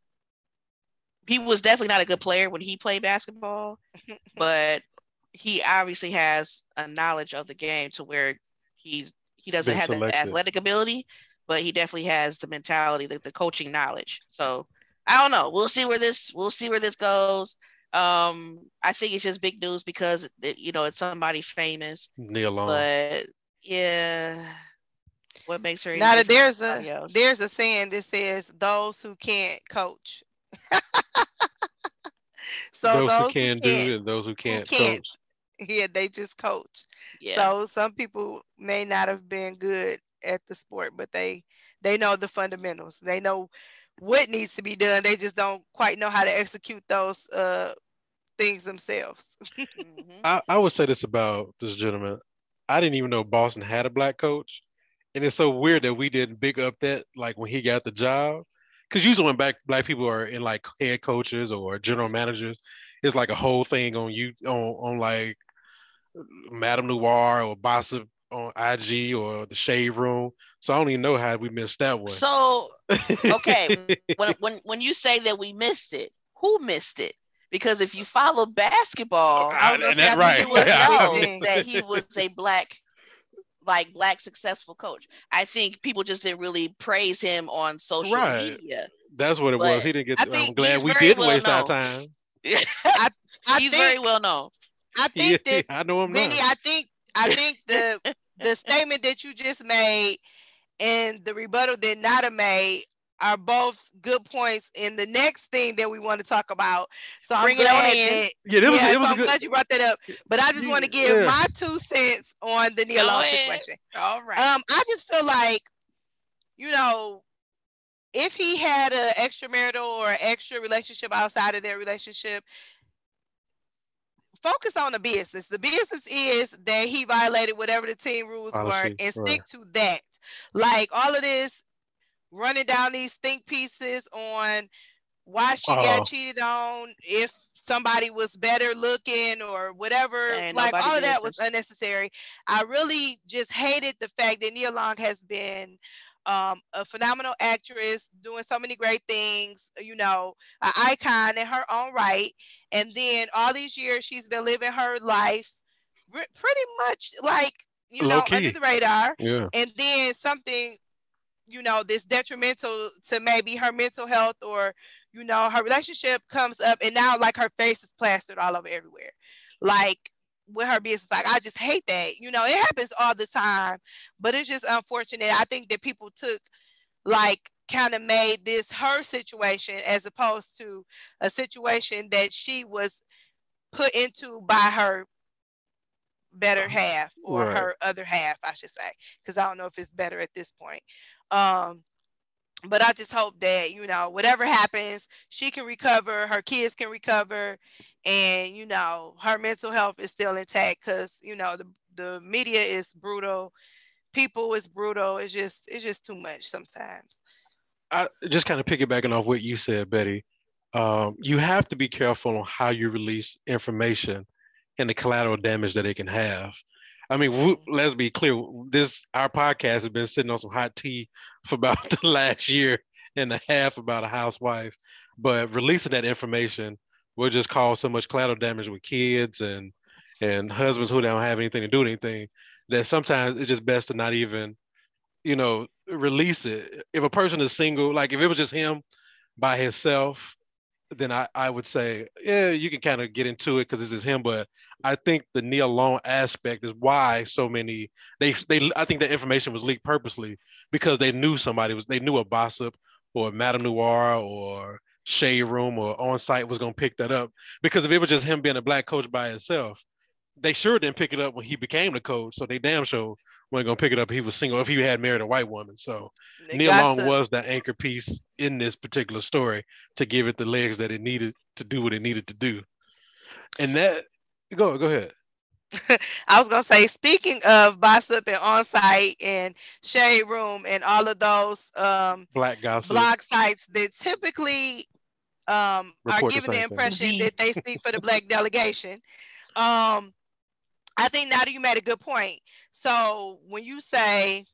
Speaker 2: he was definitely not a good player when he played basketball, (laughs) but he obviously has a knowledge of the game to where he he doesn't
Speaker 1: Been
Speaker 2: have the athletic ability, but he definitely has the mentality, the, the coaching knowledge. So I don't know. We'll see where this we'll see where this goes. Um, I think it's just big news because it, you know it's somebody famous.
Speaker 1: Nia Long.
Speaker 2: But yeah, what makes her any
Speaker 3: now that there's a
Speaker 2: else?
Speaker 3: there's a saying that says those who can't coach (laughs) so
Speaker 1: those,
Speaker 3: those,
Speaker 1: who can do
Speaker 3: can't,
Speaker 1: and those who can't,
Speaker 3: can't.
Speaker 1: coach.
Speaker 3: yeah they just coach
Speaker 2: yeah,
Speaker 3: So some people may not have been good at the sport, but they they know the fundamentals. They know what needs to be done. They just don't quite know how to execute those uh things themselves. (laughs)
Speaker 2: Mhm.
Speaker 1: I, I would say this about this gentleman. I didn't even know Boston had a black coach. And it's so weird that we didn't big up that like when he got the job. Because usually when black black people are in like head coaches or general managers, it's like a whole thing on you on, on like MadameNoire or Gossip on IG or the Shade Room. So I don't even know how we missed that one.
Speaker 2: So okay, when (laughs) when when you say that we missed it, who missed it? Because if you follow basketball,
Speaker 1: I-
Speaker 3: don't know
Speaker 1: and
Speaker 3: if
Speaker 1: that
Speaker 3: y'all
Speaker 1: right.
Speaker 3: think (laughs) Yeah.
Speaker 2: know that he was a black, like black successful coach. I think people just didn't really praise him on social
Speaker 1: Right.
Speaker 2: media.
Speaker 1: That's what it
Speaker 2: But
Speaker 1: was. He didn't get.
Speaker 3: I
Speaker 1: To,
Speaker 3: think
Speaker 1: I'm glad we didn't
Speaker 2: well
Speaker 1: waste our time. (laughs)
Speaker 3: I
Speaker 2: He's
Speaker 3: think
Speaker 2: very well known.
Speaker 3: I think
Speaker 1: Yeah,
Speaker 3: that
Speaker 1: I know him
Speaker 3: Vinny. I think I think the the statement that you just made and the rebuttal that Nada made are both good points in the next thing that we want to talk about. So I'm
Speaker 2: Bring it on
Speaker 3: glad
Speaker 2: in.
Speaker 3: that
Speaker 1: Yeah, it was.
Speaker 3: yeah,
Speaker 1: it
Speaker 3: so
Speaker 1: was a
Speaker 3: I'm
Speaker 1: good.
Speaker 3: glad you brought that up. But I just want to
Speaker 1: Yeah.
Speaker 3: give my two cents on the Nia
Speaker 2: Go
Speaker 3: Long
Speaker 2: ahead.
Speaker 3: situation.
Speaker 2: All right.
Speaker 3: Um, I just feel like, you know, if he had an extramarital or extra relationship outside of their relationship, focus on the business. The business is that he violated whatever the team rules Policy, were and right. stick to that. Like all of this running down these think pieces on why she uh got cheated on, if somebody was better looking or whatever. like all of that was unnecessary. I really just hated the fact that Nia Long has been um, a phenomenal actress doing so many great things, you know, an icon in her own right. And then all these years she's been living her life pretty much like, you Low know, key. under the radar.
Speaker 1: Yeah.
Speaker 3: And then something, you know, this detrimental to maybe her mental health or, you know, her relationship comes up and now like her face is plastered all over everywhere. Like with her business. Like I just hate that. You know, it happens all the time, but it's just unfortunate. I think that people took like kind of made this her situation as opposed to a situation that she was put into by her better uh-huh. half or right. her other half, I should say, because I don't know if it's better at this point. Um, but I just hope that you know whatever happens, she can recover, her kids can recover, and you know her mental health is still intact because you know the the media is brutal people is brutal it's just it's just too much sometimes
Speaker 1: i just kind of piggybacking off what you said betty um, you have to be careful on how you release information and the collateral damage that it can have i mean mm-hmm. let's be clear this our podcast has been sitting on some hot tea for about (laughs) the last year and a half about a housewife but releasing that information will just cause so much collateral damage with kids and and husbands who don't have anything to do with anything that sometimes it's just best to not even you know release it if a person is single like if it was just him by himself then i, I would say yeah you can kind of get into it because this is him but i think the Nia Long aspect is why so many they they i think that information was leaked purposely because they knew somebody was they knew a gossip or MadameNoire or shade room or on site was to pick that up because if it was just him being a black coach by himself, they sure didn't pick it up when he became the coach. So they damn sure going to pick it up if he was single, if he had married a white woman. So they Nia Long to... was the anchor piece in this particular story to give it the legs that it needed to do what it needed to do. And that, go, go ahead. (laughs)
Speaker 3: I was gonna say, speaking of gossip and on-site and shade room and all of those um,
Speaker 1: black gossip
Speaker 3: blog sites that typically um, are given the, the impression that they speak for the black delegation. Um, I think now that you made a good point. So when you say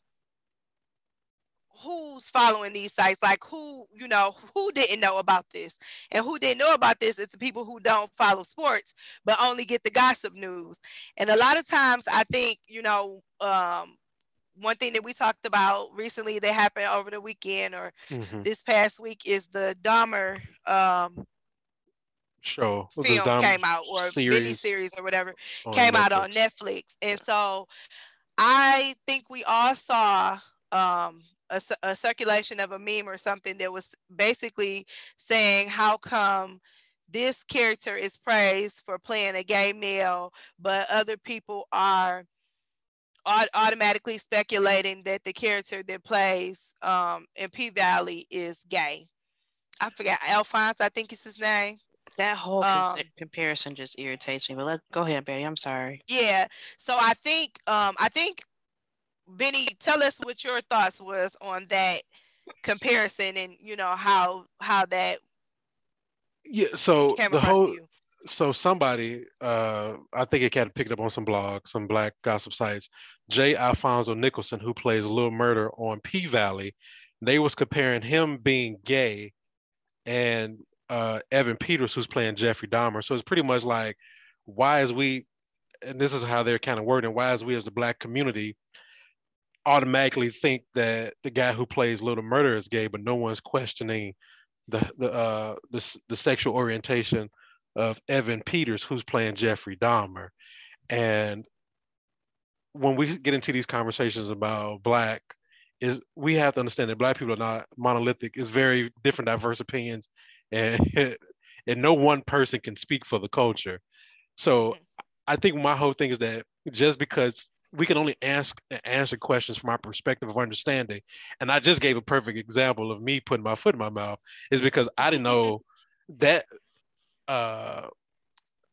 Speaker 3: who's following these sites like who you know who didn't know about this and who didn't know about this is the people who don't follow sports but only get the gossip news and a lot of times i think you know um, one thing that we talked about recently that happened over the weekend or mm-hmm. this past week is the Dahmer um,
Speaker 1: show
Speaker 3: film came out or mini series or whatever came Netflix. out on Netflix. And so I think we all saw um, a, a circulation of a meme or something that was basically saying how come this character is praised for playing a gay male, but other people are automatically speculating that the character that plays um, in P Valley is gay. I forgot Alphonse, I think is his name.
Speaker 2: That whole um, comparison just irritates me. But let's go ahead, Betty. I'm sorry.
Speaker 3: Yeah. So I think um, I think Benny, tell us what your thoughts was on that comparison and you know how how that
Speaker 1: yeah so the whole so somebody uh i think it kind of picked up on some blogs some black gossip sites j alphonso nicholson who plays lil murda on p valley they was comparing him being gay and uh evan peters who's playing jeffrey dahmer so it's pretty much like why is we and this is how they're kind of wording why is we as the black community automatically think that the guy who plays Lil Murda is gay, but no one's questioning the the uh, the, the sexual orientation of Evan Peters, who's playing Jeffrey Dahmer. And when we get into these conversations about black, is we have to understand that black people are not monolithic. It's very different, diverse opinions, and (laughs) and no one person can speak for the culture. So mm-hmm. I think my whole thing is that just because we can only ask and answer questions from our perspective of understanding. And I just gave a perfect example of me putting my foot in my mouth is because I didn't know (laughs) that uh,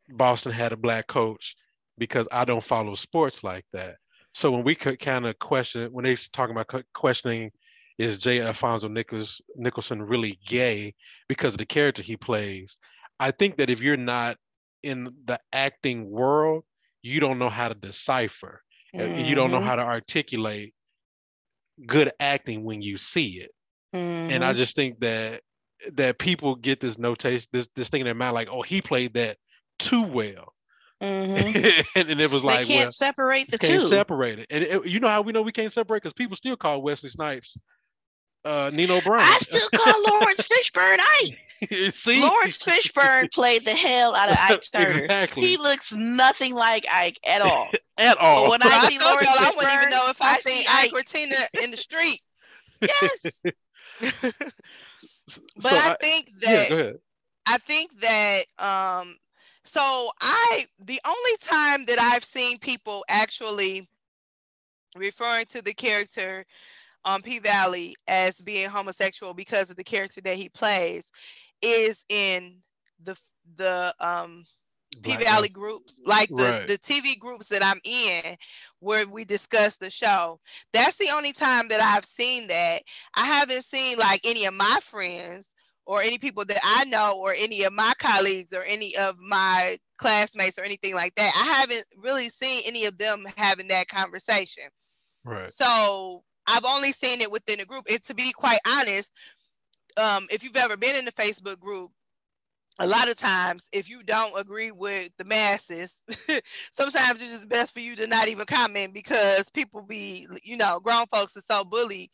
Speaker 1: Boston had a black coach because I don't follow sports like that. So when we could kind of question when they talking about questioning is J. Alphonso Nichols, Nicholson really gay because of the character he plays? I think that if you're not in the acting world, you don't know how to decipher. Mm-hmm. You don't know mm-hmm. how to articulate good acting when you see it. Mm-hmm. And I mm-hmm. just think that that people get this notation, this this thing in their mind, like, oh, he played that too well. Mm-hmm. (laughs) and, and, it was
Speaker 2: they
Speaker 1: like,
Speaker 2: can't
Speaker 1: well,
Speaker 2: separate the can't
Speaker 1: two. Separate it, and it, you know how we know we can't separate because people still call Wesley Snipes uh, Nino Brown.
Speaker 2: I still call Laurence (laughs) Fishburne Ike. See, Laurence Fishburne played the hell out of Ike Turner. Exactly. He looks nothing like Ike at (laughs) all.
Speaker 1: at all.
Speaker 3: But when I, I see Laurence Fishburne, I wouldn't even know if I, I see Ike or Tina in the street. (laughs)
Speaker 2: Yes.
Speaker 3: but so I, I, think that yeah, I think that um so I the only time that I've seen people actually referring to the character on P Valley as being homosexual because of the character that he plays is in the the um P Valley groups, like the, right. the TV groups that I'm in where we discuss the show. That's the only time that I've seen that. I haven't seen like any of my friends or any people that I know or any of my colleagues or any of my classmates or anything like that. I haven't really seen any of them having that conversation.
Speaker 1: Right.
Speaker 3: So I've only seen it within a group. And to be quite honest, um, if you've ever been in the Facebook group, a lot of times if you don't agree with the masses (laughs) sometimes it's just best for you to not even comment because people be you know grown folks are so bully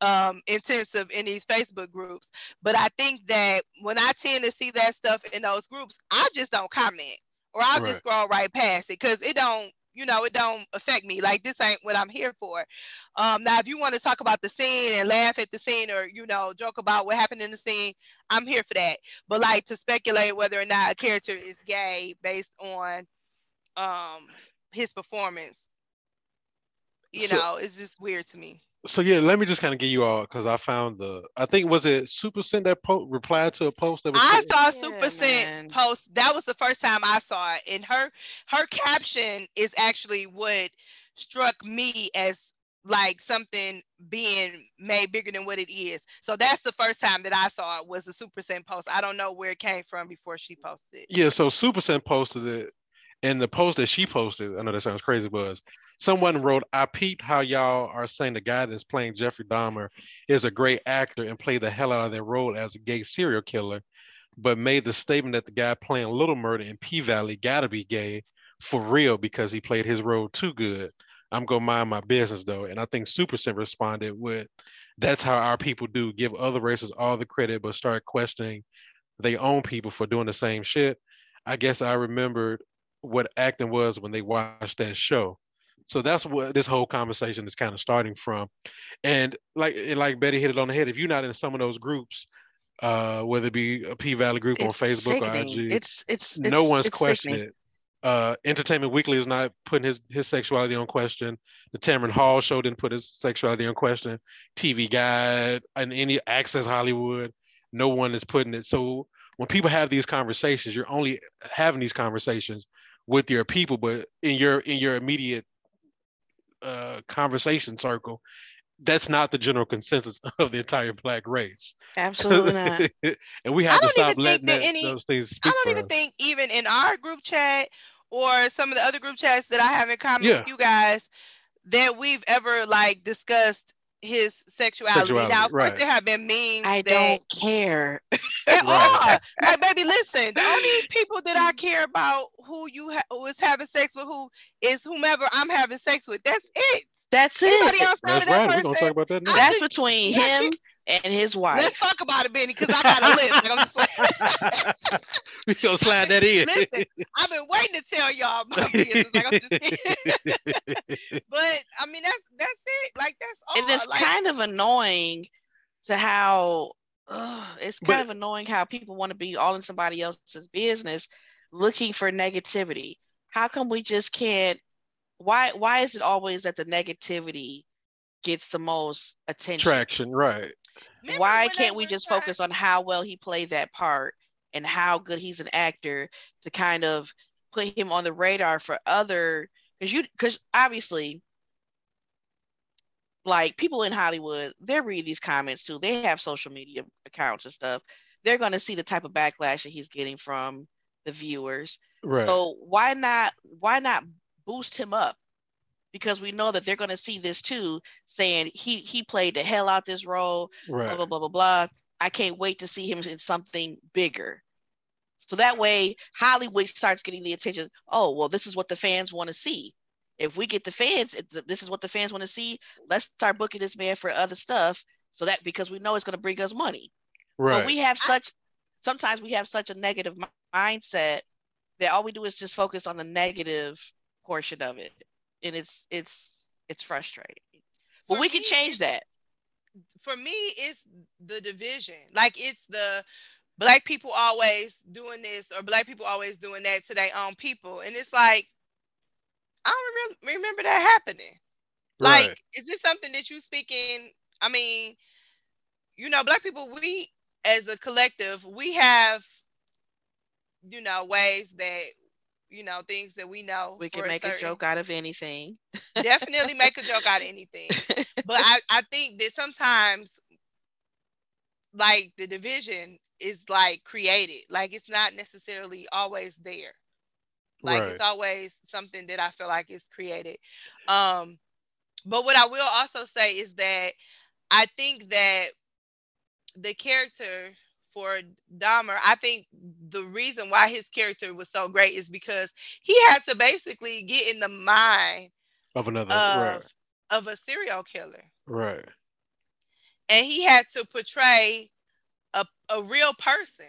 Speaker 3: um, intensive in these facebook groups but i think that when i tend to see that stuff in those groups i just don't comment or i'll right. just scroll right past it because it don't you know, it don't affect me. Like this ain't what I'm here for. Um, now, if you want to talk about the scene and laugh at the scene, or you know, joke about what happened in the scene, I'm here for that. But like to speculate whether or not a character is gay based on um his performance, you so, know, it's just weird to me
Speaker 1: so yeah, let me just kind of give you all because I found the I think was it Supa Cent that po- replied to a post that was
Speaker 3: I saw yeah, Supa Cent post. That was the first time I saw it, and her her caption is actually what struck me as like something being made bigger than what it is. So that's the first time that I saw it was a Supa Cent post. I don't know where it came from before she posted.
Speaker 1: Yeah, so Supa Cent posted it, and the post that she posted, I know that sounds crazy, was someone wrote, I peeped how y'all are saying the guy that's playing Jeffrey Dahmer is a great actor and played the hell out of their role as a gay serial killer, but made the statement that the guy playing Lil Murda in P Valley gotta be gay for real because he played his role too good. I'm gonna mind my business though. And I think Supa Cent responded with, that's how our people do, give other races all the credit, but start questioning their own people for doing the same shit. I guess I remembered what acting was when they watched that show. So that's what this whole conversation is kind of starting from. And like and like Betty hit it on the head. If you're not in some of those groups, uh, whether it be a P Valley group it's on Facebook sickening.
Speaker 2: or IG, it's it's
Speaker 1: no
Speaker 2: it's,
Speaker 1: one's
Speaker 2: it's
Speaker 1: questioning it. Uh, Entertainment Weekly is not putting his his sexuality on question. The Tamron Hall show didn't put his sexuality on question. TV Guide and any Access Hollywood, no one is putting it. So when people have these conversations, you're only having these conversations with your people, but in your in your immediate uh, conversation circle, that's not the general consensus (laughs) of the entire black race.
Speaker 2: Absolutely (laughs) not.
Speaker 1: and we have to stop letting that, any, those things I
Speaker 3: don't even
Speaker 1: us.
Speaker 3: think even in our group chat or some of the other group chats that I have in common yeah. with you guys that we've ever like discussed his sexuality. sexuality now, of right. course, there have been memes.
Speaker 2: I
Speaker 3: that,
Speaker 2: don't care. (laughs)
Speaker 3: At (laughs) right. all. like, baby, listen. The only people that I care about who you ha- who is having sex with who is whomever I'm having sex with. That's it.
Speaker 2: That's
Speaker 3: Anybody
Speaker 2: it.
Speaker 3: Outside That's of that right. Person, We're gonna talk
Speaker 2: about that. Now. That's between (laughs) him and his wife.
Speaker 3: Let's talk about it, Benny, because I got a list. Like, I'm just like, (laughs)
Speaker 1: we gonna slide that in.
Speaker 3: Listen, I've been waiting to tell y'all my (laughs) business. Like, I'm just (laughs) but I mean, that's that's it. Like that's all.
Speaker 2: And it's
Speaker 3: like,
Speaker 2: kind of annoying to how uh, it's kind but, of annoying how people want to be all in somebody else's business, looking for negativity. How come we just can't why why is it always that the negativity gets the most attention?
Speaker 1: Traction, right?
Speaker 3: Remember
Speaker 2: why can't we just focus on how well he played that part and how good he's an actor to kind of put him on the radar for other because you because obviously like people in Hollywood, they read these comments too. They have social media accounts and stuff. They're going to see the type of backlash that he's getting from the viewers.
Speaker 1: Right.
Speaker 2: So why not why not boost him up? Because we know that they're going to see this too, saying he he played the hell out this role, blah
Speaker 1: right.
Speaker 2: blah blah blah blah. I can't wait to see him in something bigger. So that way Hollywood starts getting the attention. Oh, well, this is what the fans want to see. If we get the fans, this is what the fans want to see. Let's start booking this man for other stuff. So that because we know it's going to bring us money.
Speaker 1: Right.
Speaker 2: But we have such sometimes we have such a negative mindset that all we do is just focus on the negative portion of it, and it's it's it's frustrating. But
Speaker 3: For
Speaker 2: we can
Speaker 3: me,
Speaker 2: change that.
Speaker 3: for me it's the division like it's the black people always doing this or black people always doing that to their own people and it's like i don't remember, remember that happening like is this something that you speaking i mean you know black people we as a collective we have you know ways that you know things that we know
Speaker 2: We can make a
Speaker 3: certain-
Speaker 2: joke out of anything.
Speaker 3: definitely make a joke out of anything (laughs) but I, I think that sometimes like the division is like created like it's not necessarily always there like
Speaker 1: right.
Speaker 3: it's always something that i feel like is created um but what i will also say is that i think that the character for Dahmer, I think the reason why his character was so great is because he had to basically get in the mind
Speaker 1: of another.
Speaker 3: of,
Speaker 1: right.
Speaker 3: of a serial killer
Speaker 1: Right.
Speaker 3: and he had to portray a, a real person.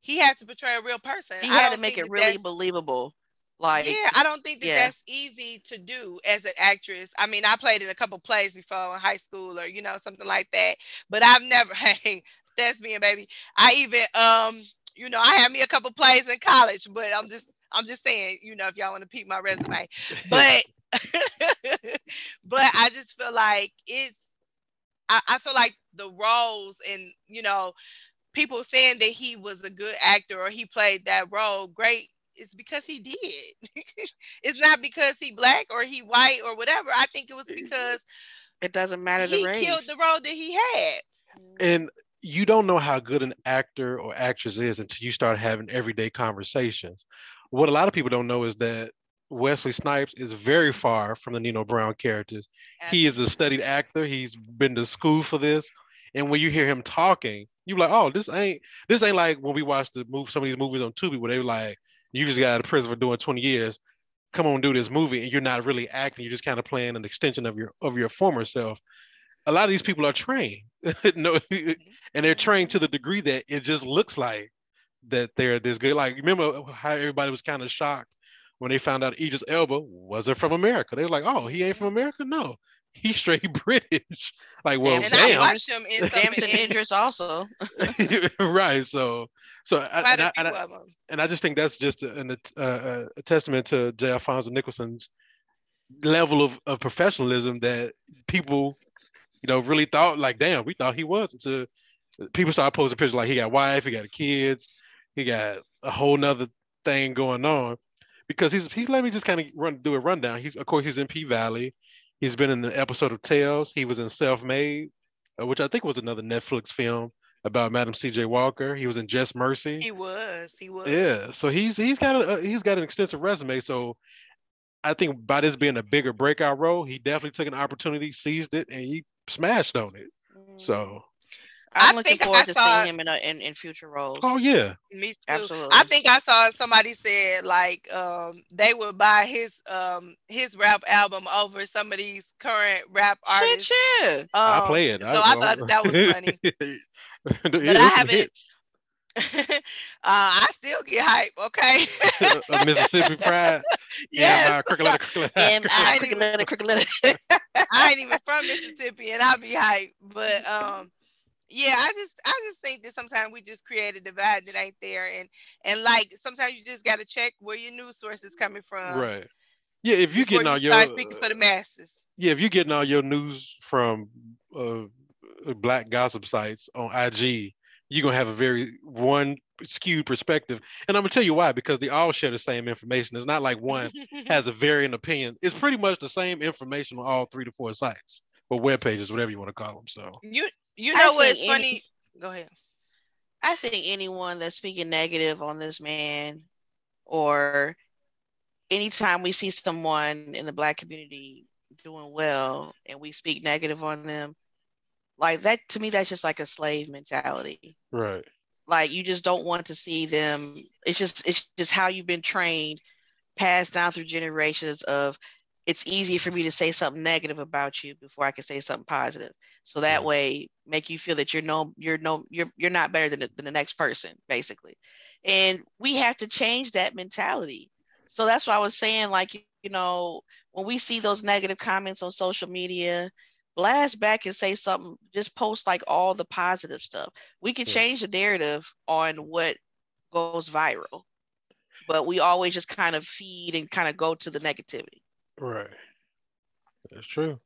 Speaker 3: He had to portray a real person.
Speaker 2: he had to make it really
Speaker 3: that's-
Speaker 2: believable. Like
Speaker 3: yeah, I don't think that
Speaker 2: yeah.
Speaker 3: that's easy to do as an actress. I mean, I played in a couple plays before in high school or you know something like that, but I've never. (laughs) Hey, that's me, and baby. I even um, you know, I had me a couple plays in college, but I'm just I'm just saying, you know, if y'all want to peep my resume, but (laughs) (laughs) but I just feel like it's I, I feel like the roles and you know people saying that he was a good actor or he played that role great it's because he did (laughs) it's not because he black or he white or whatever i think it was mm-hmm. because
Speaker 2: it doesn't matter the
Speaker 3: he
Speaker 2: race.
Speaker 3: killed the role that he had
Speaker 1: and you don't know how good an actor or actress is until you start having everyday conversations. What a lot of people don't know is that Wesley Snipes is very far from the Nino Brown characters. He is a studied actor. He's been to school for this. And when you hear him talking, you're like, oh, this ain't this ain't like when we watch the move some of these movies on Tubi where they were like, you just got out of prison for doing 20 years. Come on, do this movie, and you're not really acting. You're just kind of playing an extension of your of your former self. A lot of these people are trained, (laughs) no, and they're trained to the degree that it just looks like that they're this good. Like remember how everybody was kind of shocked when they found out Idris Elba wasn't from America. They were like, "Oh, he ain't from America." No, he's straight (laughs) British. Like, well,
Speaker 2: Damn,
Speaker 3: and i watched him in some
Speaker 2: Hampton
Speaker 3: in (laughs)
Speaker 2: also. (laughs)
Speaker 1: right? So, so I,
Speaker 3: quite
Speaker 1: and,
Speaker 3: a
Speaker 1: I,
Speaker 3: few
Speaker 1: and, I, and I just think that's just a, an, uh, a testament to J. Alphonso Nicholson's level of, of professionalism that people, you know, really thought like, damn, we thought he was until people started posting pictures like he got wife, he got kids, he got a whole nother thing going on. Because he's he let me just kind of run do a rundown. He's of course he's in P Valley. He's been in an episode of Tales. He was in Self Made, uh, which I think was another Netflix film about Madam C.J. Walker. He was in Just Mercy.
Speaker 3: he was he was
Speaker 1: Yeah, so he's he's got a he's got an extensive resume. So I think by this being a bigger breakout role, he definitely took an opportunity, seized it, and he smashed on it. So
Speaker 2: I'm
Speaker 3: I
Speaker 2: looking
Speaker 3: think
Speaker 2: forward
Speaker 3: I
Speaker 2: to
Speaker 3: saw-
Speaker 2: seeing him in, a, in in future roles.
Speaker 1: oh yeah,
Speaker 3: Me too.
Speaker 2: Absolutely.
Speaker 3: I think I saw somebody said like um they would buy his um his rap album over some of these current rap
Speaker 2: Shit,
Speaker 3: artists.
Speaker 2: yeah.
Speaker 3: Um,
Speaker 1: I play it.
Speaker 3: So I, thought that, that was funny. (laughs)
Speaker 1: but
Speaker 3: But I haven't. (laughs) uh, I still get hype. Okay. (laughs)
Speaker 1: Mississippi Pride.
Speaker 3: yes.
Speaker 1: Yeah, crooked letter, crooked letter,
Speaker 2: M
Speaker 1: crooked
Speaker 2: I
Speaker 1: letter.
Speaker 2: cricket letter, cricket letter.
Speaker 3: I ain't even from Mississippi, and I'll be hype. But um, yeah, I just I just think that sometimes we just create a divide that ain't there, and and like sometimes you just got to check where your news source is coming from.
Speaker 1: Right. Yeah, if you
Speaker 3: before
Speaker 1: getting all
Speaker 3: you
Speaker 1: your
Speaker 3: start speaking for the masses.
Speaker 1: yeah, if you're getting all your news from uh, black gossip sites on IG, you're gonna have a very one skewed perspective. And I'm gonna tell you why, because they all share the same information. It's not like one (laughs) has a varying opinion. It's pretty much the same information on all three to four sites or web pages, whatever you want to call them. So
Speaker 3: you you
Speaker 2: I
Speaker 3: know what's
Speaker 2: think any-
Speaker 3: funny? Go ahead.
Speaker 2: I think anyone that's speaking negative on this man, or anytime we see someone in the black community doing well and we speak negative on them, like that to me, that's just like a slave mentality.
Speaker 1: right,
Speaker 2: Like you just don't want to see them. It's just it's just how you've been trained, passed down through generations of it's easy for me to say something negative about you before I can say something positive. So that
Speaker 1: Yeah.
Speaker 2: way make you feel that you're no you're no you're you're not better than the, than the next person basically. And we have to change that mentality. So that's why I was saying like you know when we see those negative comments on social media blast back and say something just post like all the positive stuff we can
Speaker 1: Yeah.
Speaker 2: change the narrative on what goes viral but we always just kind of feed and kind of go to the negativity
Speaker 1: right. That's true.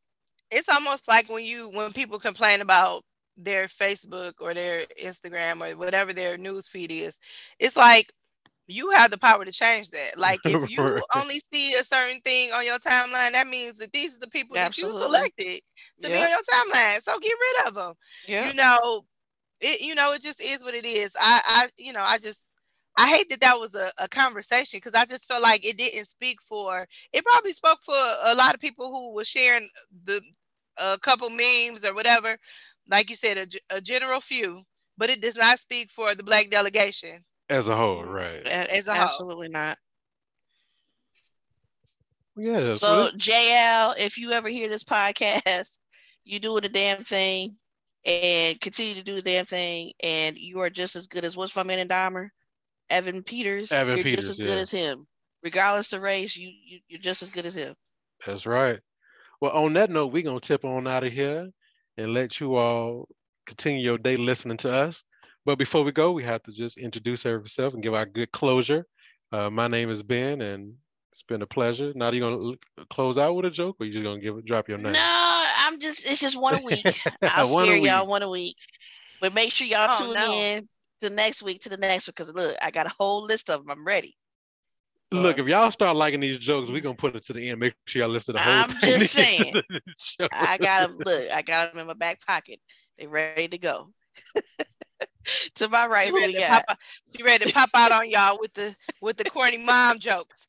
Speaker 3: It's almost like when you when people complain about their Facebook or their Instagram or whatever their news feed is, it's like you have the power to change that. Like if (laughs) you
Speaker 1: Right.
Speaker 3: only see a certain thing on your timeline, that means that these are the people that you selected to be on your timeline. So get rid of them.
Speaker 2: yeah
Speaker 3: you know it you know it just is what it is i i you know i just i hate that that was a, a conversation because i just felt like it didn't speak for it probably spoke for a lot of people who were sharing the a couple memes or whatever like you said a, a general few but it does not speak for the black delegation
Speaker 1: As a whole, right.
Speaker 3: As a whole.
Speaker 2: absolutely not
Speaker 1: Yeah. that's
Speaker 2: so
Speaker 1: what
Speaker 2: jl if you ever hear this podcast you doing the damn thing and continue to do the damn thing and you are just as good as what's my man and Dahmer? Evan Peters.
Speaker 1: Evan
Speaker 2: you're
Speaker 1: Peters,
Speaker 2: just as
Speaker 1: yeah.
Speaker 2: good as him. Regardless of race, you, you you're just as good as him.
Speaker 1: That's right. Well, on that note, we're gonna tip on out of here and let you all continue your day listening to us. But before we go, we have to just introduce ourselves and give our good closure. Uh, my name is Ben, and it's been a pleasure. Now, you gonna close out with a joke, or you just gonna give drop your name?
Speaker 2: No, I'm just it's just one a week. (laughs) I'll
Speaker 1: One a
Speaker 2: spare y'all one a week. But make sure y'all
Speaker 3: Oh,
Speaker 2: tune
Speaker 3: no.
Speaker 2: in to next week to the next one because look, I got a whole list of them. I'm ready.
Speaker 1: Look, if y'all start liking these jokes, we're gonna put it to the end. Make sure y'all listen to the whole
Speaker 2: I'm
Speaker 1: thing.
Speaker 2: just (laughs) saying. I got them. (laughs) Look, I got them in my back pocket. They ready to go. (laughs) to my right,
Speaker 3: she ready,
Speaker 2: we
Speaker 3: to
Speaker 2: got?
Speaker 3: pop she ready to pop out on y'all with the with the corny mom jokes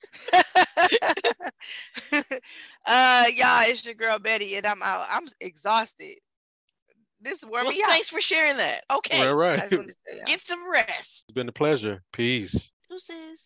Speaker 3: uh y'all it's your girl betty and i'm out i'm exhausted this wore
Speaker 2: Well,
Speaker 3: me out
Speaker 2: thanks for sharing that. Okay,
Speaker 1: All
Speaker 3: I just to say, y'all.
Speaker 2: get some rest.
Speaker 1: It's been a pleasure. Peace.
Speaker 2: Deuces.